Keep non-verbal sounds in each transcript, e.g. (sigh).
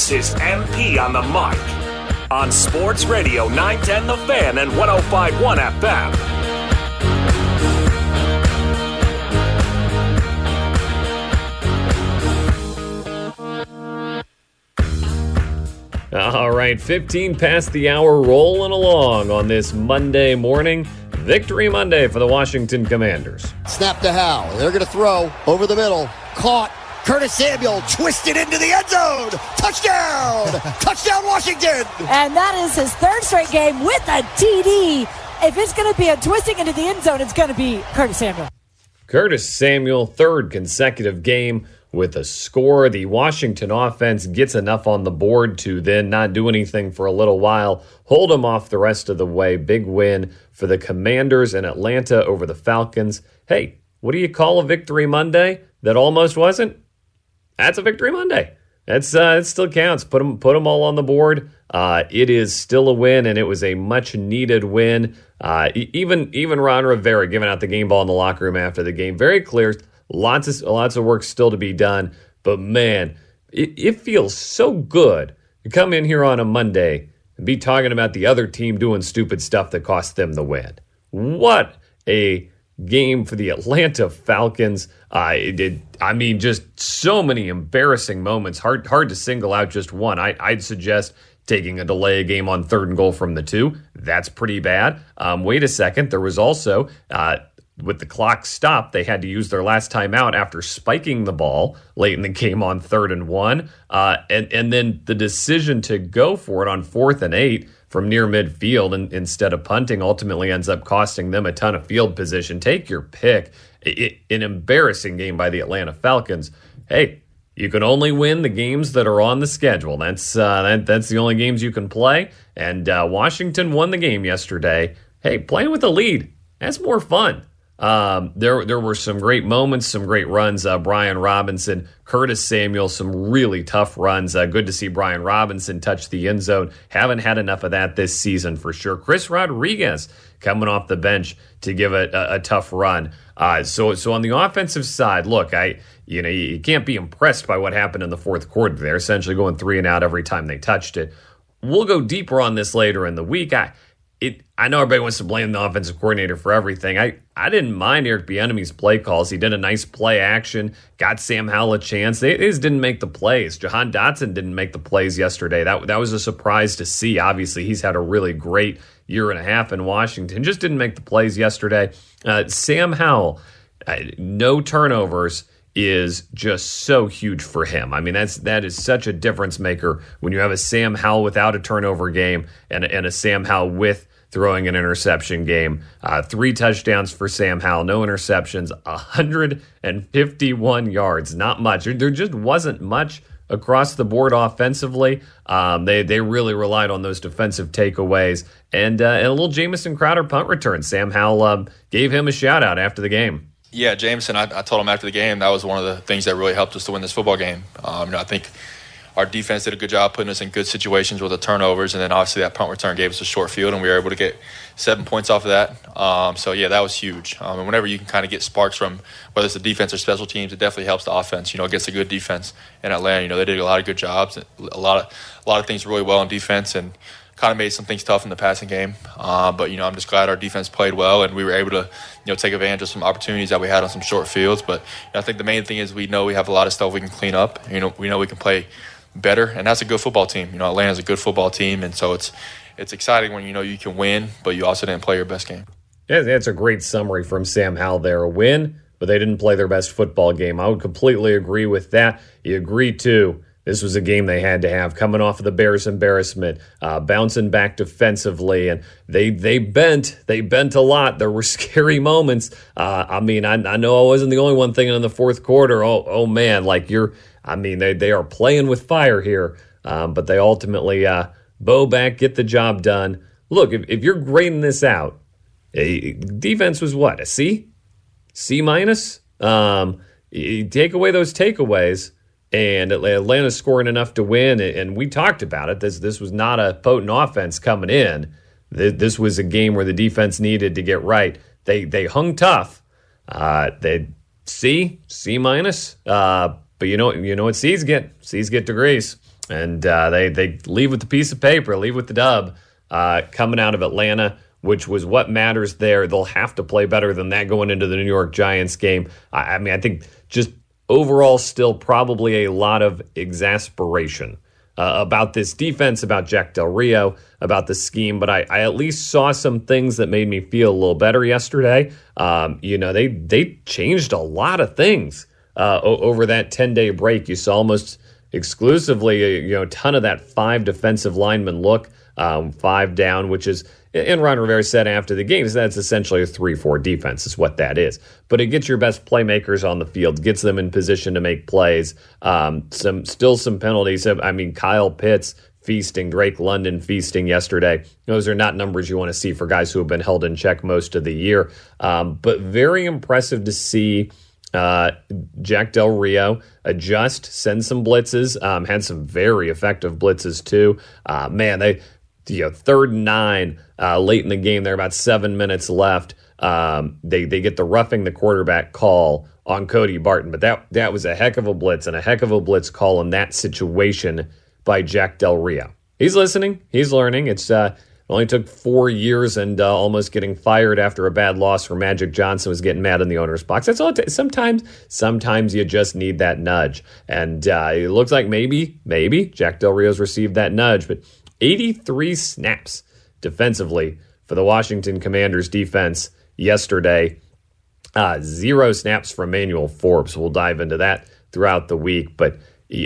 This is MP on the mic on Sports Radio 910 The Fan and 1051 FM. All right, 15 past the hour, rolling along on this Monday morning. Victory Monday for the Washington Commanders. Snap to Howell. They're going to throw over the middle. Caught. Curtis Samuel twisted into the end zone. Touchdown! (laughs) Touchdown, Washington! And that is his third straight game with a TD. If it's going to be a twisting into the end zone, it's going to be Curtis Samuel. Curtis Samuel, third consecutive game with a score. The Washington offense gets enough on the board to then not do anything for a little while, hold them off the rest of the way. Big win for the Commanders in Atlanta over the Falcons. Hey, what do you call a victory Monday that almost wasn't? That's a victory Monday. That's uh, it still counts. Put them put them all on the board. Uh, it is still a win, and it was a much needed win. Uh, even even Ron Rivera giving out the game ball in the locker room after the game, very clear. Lots of lots of work still to be done, but man, it, it feels so good to come in here on a Monday and be talking about the other team doing stupid stuff that cost them the win. What a game for the Atlanta Falcons. Uh, did. I mean, just so many embarrassing moments. Hard, hard to single out just one. I, I'd suggest taking a delay game on third and goal from the two. That's pretty bad. Um, wait a second. There was also. Uh, with the clock stopped, they had to use their last timeout after spiking the ball late in the game on third and one. Uh, and, and then the decision to go for it on fourth and eight from near midfield and, instead of punting ultimately ends up costing them a ton of field position. Take your pick. It, an embarrassing game by the Atlanta Falcons. Hey, you can only win the games that are on the schedule. That's uh, that, that's the only games you can play. And uh, Washington won the game yesterday. Hey, playing with a lead, that's more fun. Um, there, there were some great moments, some great runs. Uh, Brian Robinson, Curtis Samuel, some really tough runs. Uh, good to see Brian Robinson touch the end zone. Haven't had enough of that this season for sure. Chris Rodriguez coming off the bench to give it a, a tough run. Uh, so, so on the offensive side, look, I, you know, you can't be impressed by what happened in the fourth quarter. They're essentially going three and out every time they touched it. We'll go deeper on this later in the week. I, it I know everybody wants to blame the offensive coordinator for everything. I, I didn't mind Eric Bieniemy's play calls. He did a nice play action, got Sam Howell a chance. They, they just didn't make the plays. Jahan Dotson didn't make the plays yesterday. That that was a surprise to see. Obviously, he's had a really great year and a half in Washington. Just didn't make the plays yesterday. Uh, Sam Howell, uh, no turnovers is just so huge for him. I mean, that's that is such a difference maker when you have a Sam Howell without a turnover game and, and a Sam Howell with throwing an interception game. Uh, three touchdowns for Sam Howell, no interceptions, 151 yards. Not much. There just wasn't much across the board offensively. Um, they they really relied on those defensive takeaways and, uh, and a little Jamison Crowder punt return. Sam Howell um, gave him a shout out after the game. Yeah, Jamison, I, I, told him after the game that was one of the things that really helped us to win this football game. Um, you know, I think our defense did a good job putting us in good situations with the turnovers, and then obviously that punt return gave us a short field, and we were able to get seven points off of that. Um, so yeah, that was huge. Um, and whenever you can kind of get sparks from whether it's the defense or special teams, it definitely helps the offense. You know, against a good defense in Atlanta, you know they did a lot of good jobs, a lot of a lot of things really well on defense, and kind of made some things tough in the passing game. Uh, but you know, I'm just glad our defense played well and we were able to you know take advantage of some opportunities that we had on some short fields. But you know, I think the main thing is we know we have a lot of stuff we can clean up. You know, we know we can play better, and that's a good football team. You know, Atlanta's a good football team, and so it's it's exciting when you know you can win, but you also didn't play your best game. Yeah, that's a great summary from Sam Howell there. A win, but they didn't play their best football game. I would completely agree with that. You agree too this was a game they had to have coming off of the Bears' embarrassment, uh, bouncing back defensively, and they they bent they bent a lot. There were (laughs) scary moments. Uh, I mean, I, I know I wasn't the only one thinking in the fourth quarter. Oh oh man, like you're. I mean, they they are playing with fire here, um, but they ultimately uh, bow back, get the job done. Look, if, if you're grading this out, defense was what a C, C minus. Um, take away those takeaways and Atlanta's scoring enough to win. And we talked about it. This this was not a potent offense coming in. This was a game where the defense needed to get right. They they hung tough. Uh, they C C minus. Uh, but you know you know what C's get C's get degrees, and uh, they they leave with the piece of paper, leave with the dub uh, coming out of Atlanta. Which was what matters there. They'll have to play better than that going into the New York Giants game. I, I mean, I think just overall, still probably a lot of exasperation uh, about this defense, about Jack Del Rio, about the scheme. But I, I, at least saw some things that made me feel a little better yesterday. Um, you know, they they changed a lot of things uh, over that ten day break. You saw almost exclusively, uh, you know, a ton of that five defensive lineman look, um, five down, which is and Ron Rivera said after the game, that's essentially a 3 4 defense, is what that is. But it gets your best playmakers on the field, gets them in position to make plays. Um, some Still some penalties. I mean, Kyle Pitts feasting, Drake London feasting yesterday. Those are not numbers you want to see for guys who have been held in check most of the year. Um, but very impressive to see. Uh, Jack Del Rio adjust, send some blitzes, um, had some very effective blitzes too. Uh, man, they you know, third and nine uh, late in the game. There about seven minutes left. Um, they they get the roughing the quarterback call on Cody Barton, but that that was a heck of a blitz and a heck of a blitz call in that situation by Jack Del Rio. He's listening. He's learning. It's uh, only took four years and uh, almost getting fired after a bad loss where Magic Johnson was getting mad in the owner's box. That's all. T- sometimes, sometimes you just need that nudge, and uh, it looks like maybe, maybe Jack Del Rio's received that nudge, but 83 snaps defensively for the Washington Commanders defense yesterday. Uh, zero snaps from Emmanuel Forbes. We'll dive into that throughout the week. But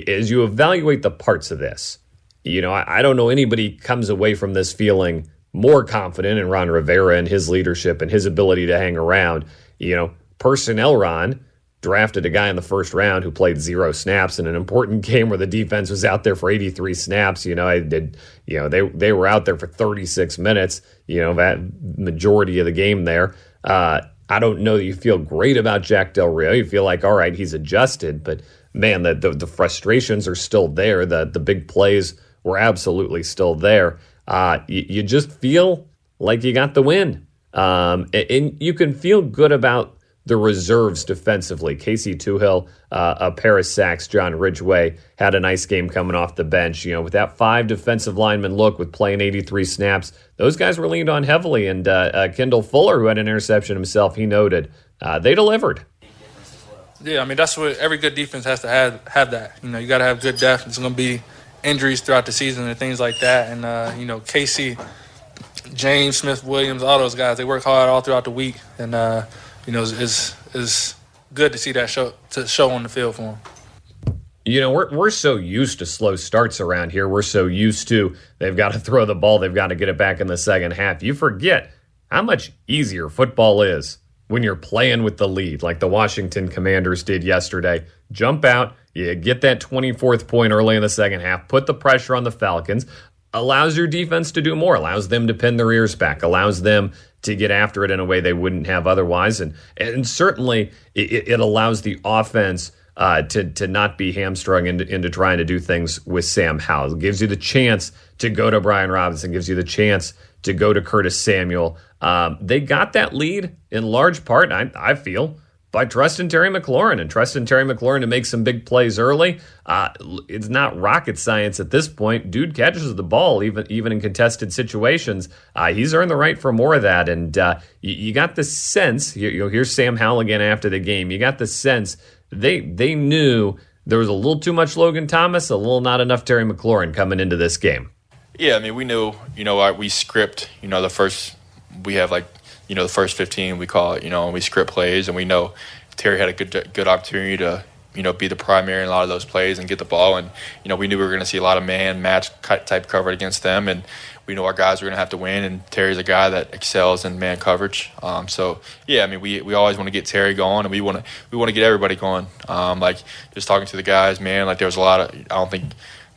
as you evaluate the parts of this, you know, I, I don't know anybody comes away from this feeling more confident in Ron Rivera and his leadership and his ability to hang around. You know, personnel Ron drafted a guy in the first round who played zero snaps in an important (laughs) game where the defense was out there for 83 snaps. You know, I did, you know, they, they were out there for 36 minutes, you know, that majority of the game there. Uh, I don't know that you feel great about Jack Del Rio. You feel like, all right, he's adjusted, but man, the, the, the frustrations are still there. The, the big plays were absolutely still there. Uh, you, you just feel like you got the win. Um, and, and you can feel good about the reserves defensively. Casey Toohill, uh, a pair of sacks. John Ridgeway had a nice game coming off the bench. You know, with that five defensive lineman look with playing 83 snaps, those guys were leaned on heavily. And uh, uh, Kendall Fuller, who had an interception himself, he noted uh, they delivered. Yeah, I mean that's what every good defense has to have. Have that. You know, you got to have good depth. It's going to be injuries throughout the season and things like that. And uh, you know, Casey, James Smith-Williams, all those guys, they work hard all throughout the week and uh, you know, it's, is good to see that show to show on the field for him. You know, we're we're so used to slow starts around here. We're so used to they've got to (laughs) throw the ball, they've got to get it back in the second half. You forget how much easier football is when you're playing with the lead, like the Washington Commanders did yesterday. Jump out, you get that 24th point early in the second half, put the pressure on the Falcons. allows your defense to do more, allows them to pin their ears back, allows them to get after it in a way they wouldn't have otherwise. And, and certainly it, it allows the offense uh, to, to not be hamstrung into, into trying to do things with Sam Howell. It gives you the chance to go to Brian Robinson, gives you the chance to go to Curtis Samuel. Um, they got that lead in large part, I, I feel, by trusting Terry McLaurin and trusting Terry McLaurin to make some big plays early. Uh, it's not rocket science at this point. Dude catches the ball even even in contested situations. Uh, he's earned the right for more of that, and uh, you, you, got the sense. You, you'll hear Sam Howell again after the game. You got the sense they they knew there was a little too much Logan Thomas, a little not enough Terry McLaurin coming into this game. Yeah, I mean we knew you know we script you know the first we have like you know, the first 15, we call it, you know, and we script plays, and we know Terry had a good good opportunity to, you know, be the primary in a lot of those plays and get the ball. And, you know, we knew we were going to see a lot of man match type coverage against them. And we know our guys are going to have to win. And Terry's a guy that excels in man coverage. Um, so, yeah, I mean, we, we always want to get Terry going and we want to, we want to get everybody going. Um, like just talking to the guys, man, like there was a lot of, I don't think,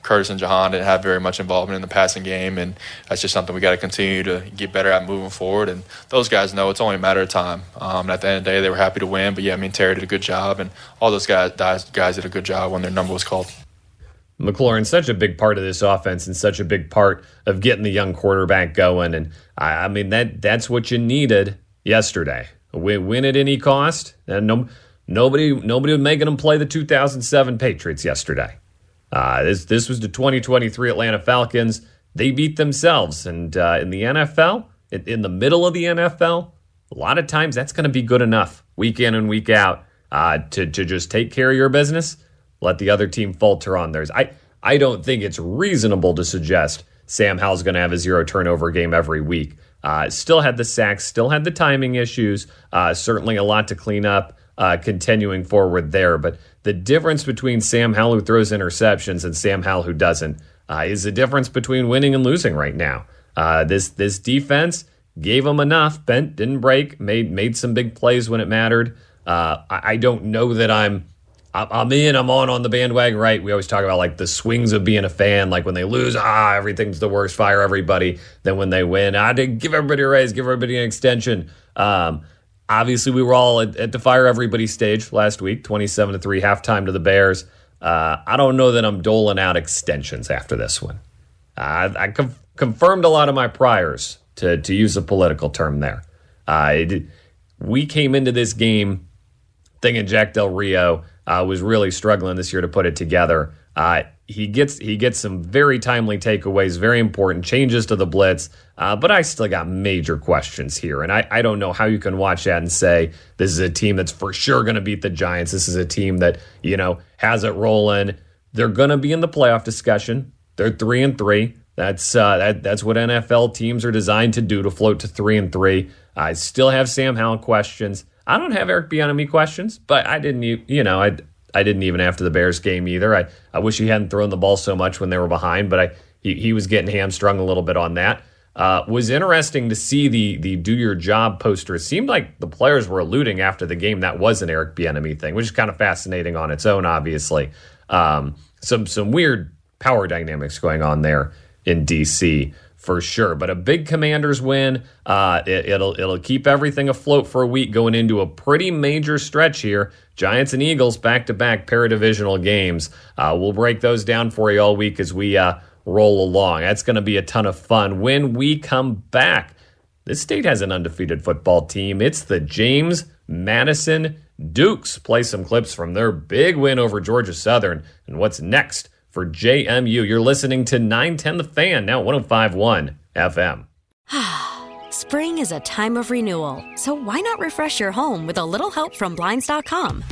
Curtis and Jahan didn't have very much involvement in the passing game, and that's just something we got to continue to get better at moving forward. And those guys know it's only a matter of time. Um, and at the end of the day, they were happy to win. But yeah, I mean Terry did a good job, and all those guys guys did a good job when their number was called. McLaurin's such a big part of this offense and such a big part of getting the young quarterback going. And I, mean that that's what you needed yesterday. Win, win at any cost. And no, nobody nobody was making them play the 2007 Patriots yesterday. Uh, this this was the 2023 Atlanta Falcons. They beat themselves, and uh, in the NFL, in, in, the middle of the NFL, a lot of times that's going to be good enough week in and week out uh, to to just take care of your business. Let the other team falter on theirs. I I don't think it's reasonable to suggest Sam Howell's going to have a zero turnover game every week. Uh, still had the sacks, still had the timing issues. Uh, certainly a lot to clean up uh, continuing forward there, but the difference between Sam Howell, who throws interceptions, and Sam Howell, who doesn't, uh, is the difference between winning and losing right now. Uh, this this defense gave them enough, bent, didn't break, made made some big plays when it mattered. Uh, I, I, don't know that I'm I'm in, I'm on on the bandwagon, right? We always talk about like the swings of being a fan. Like when they lose, ah, everything's the worst, fire everybody. Then when they win, I ah, give everybody a raise, give everybody an extension. Um, Obviously, we were all at, at the fire everybody stage last week, 27 to 3, halftime to the Bears. Uh, I don't know that I'm doling out extensions after this one. I com- confirmed a lot of my priors, to, to use a political term there. Uh, it, we came into this game thinking Jack Del Rio uh, was really struggling this year to put it together. Uh, he gets he gets some very timely takeaways, very important changes to the blitz. Uh, but I still got major questions here, and I, I don't know how you can watch that and say this is a team that's for sure going to beat the Giants. This is a team that you know has it rolling. They're going to be in the playoff discussion. They're three and three. That's uh, that, that's what NFL teams are designed to do to float to three and three. I still have Sam Howell questions. I don't have Eric Bieniemy questions, but I didn't, you know, I I didn't even after the Bears game either. I, I wish he hadn't thrown the ball so much when they were behind, but I he, he was getting hamstrung a little bit on that. Uh, was interesting to see the the do your job poster. It seemed like the players were alluding after the game that was an Eric Bieniemy thing, which is kind of fascinating on its own. Obviously, um, some some weird power dynamics going on there in DC for sure. But a big Commanders win. Uh, it, will it'll keep everything afloat for a week going into a pretty major stretch here. Giants and Eagles back to back paradivisional games. Uh, we'll break those down for you all week as we uh, roll along. That's going to be a ton of fun when we come back. This state has an undefeated football team. It's the James Madison Dukes. Play some clips from their big win over Georgia Southern and what's next for JMU. You're listening to 910 The Fan, now 1051 FM. (sighs) Spring is a time of renewal, so why not refresh your home with a little help from Blinds.com?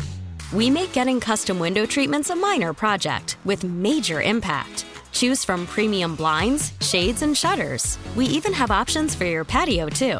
We make getting custom window treatments a minor project with major impact. Choose from premium blinds, shades, and shutters. We even have options for your patio, too.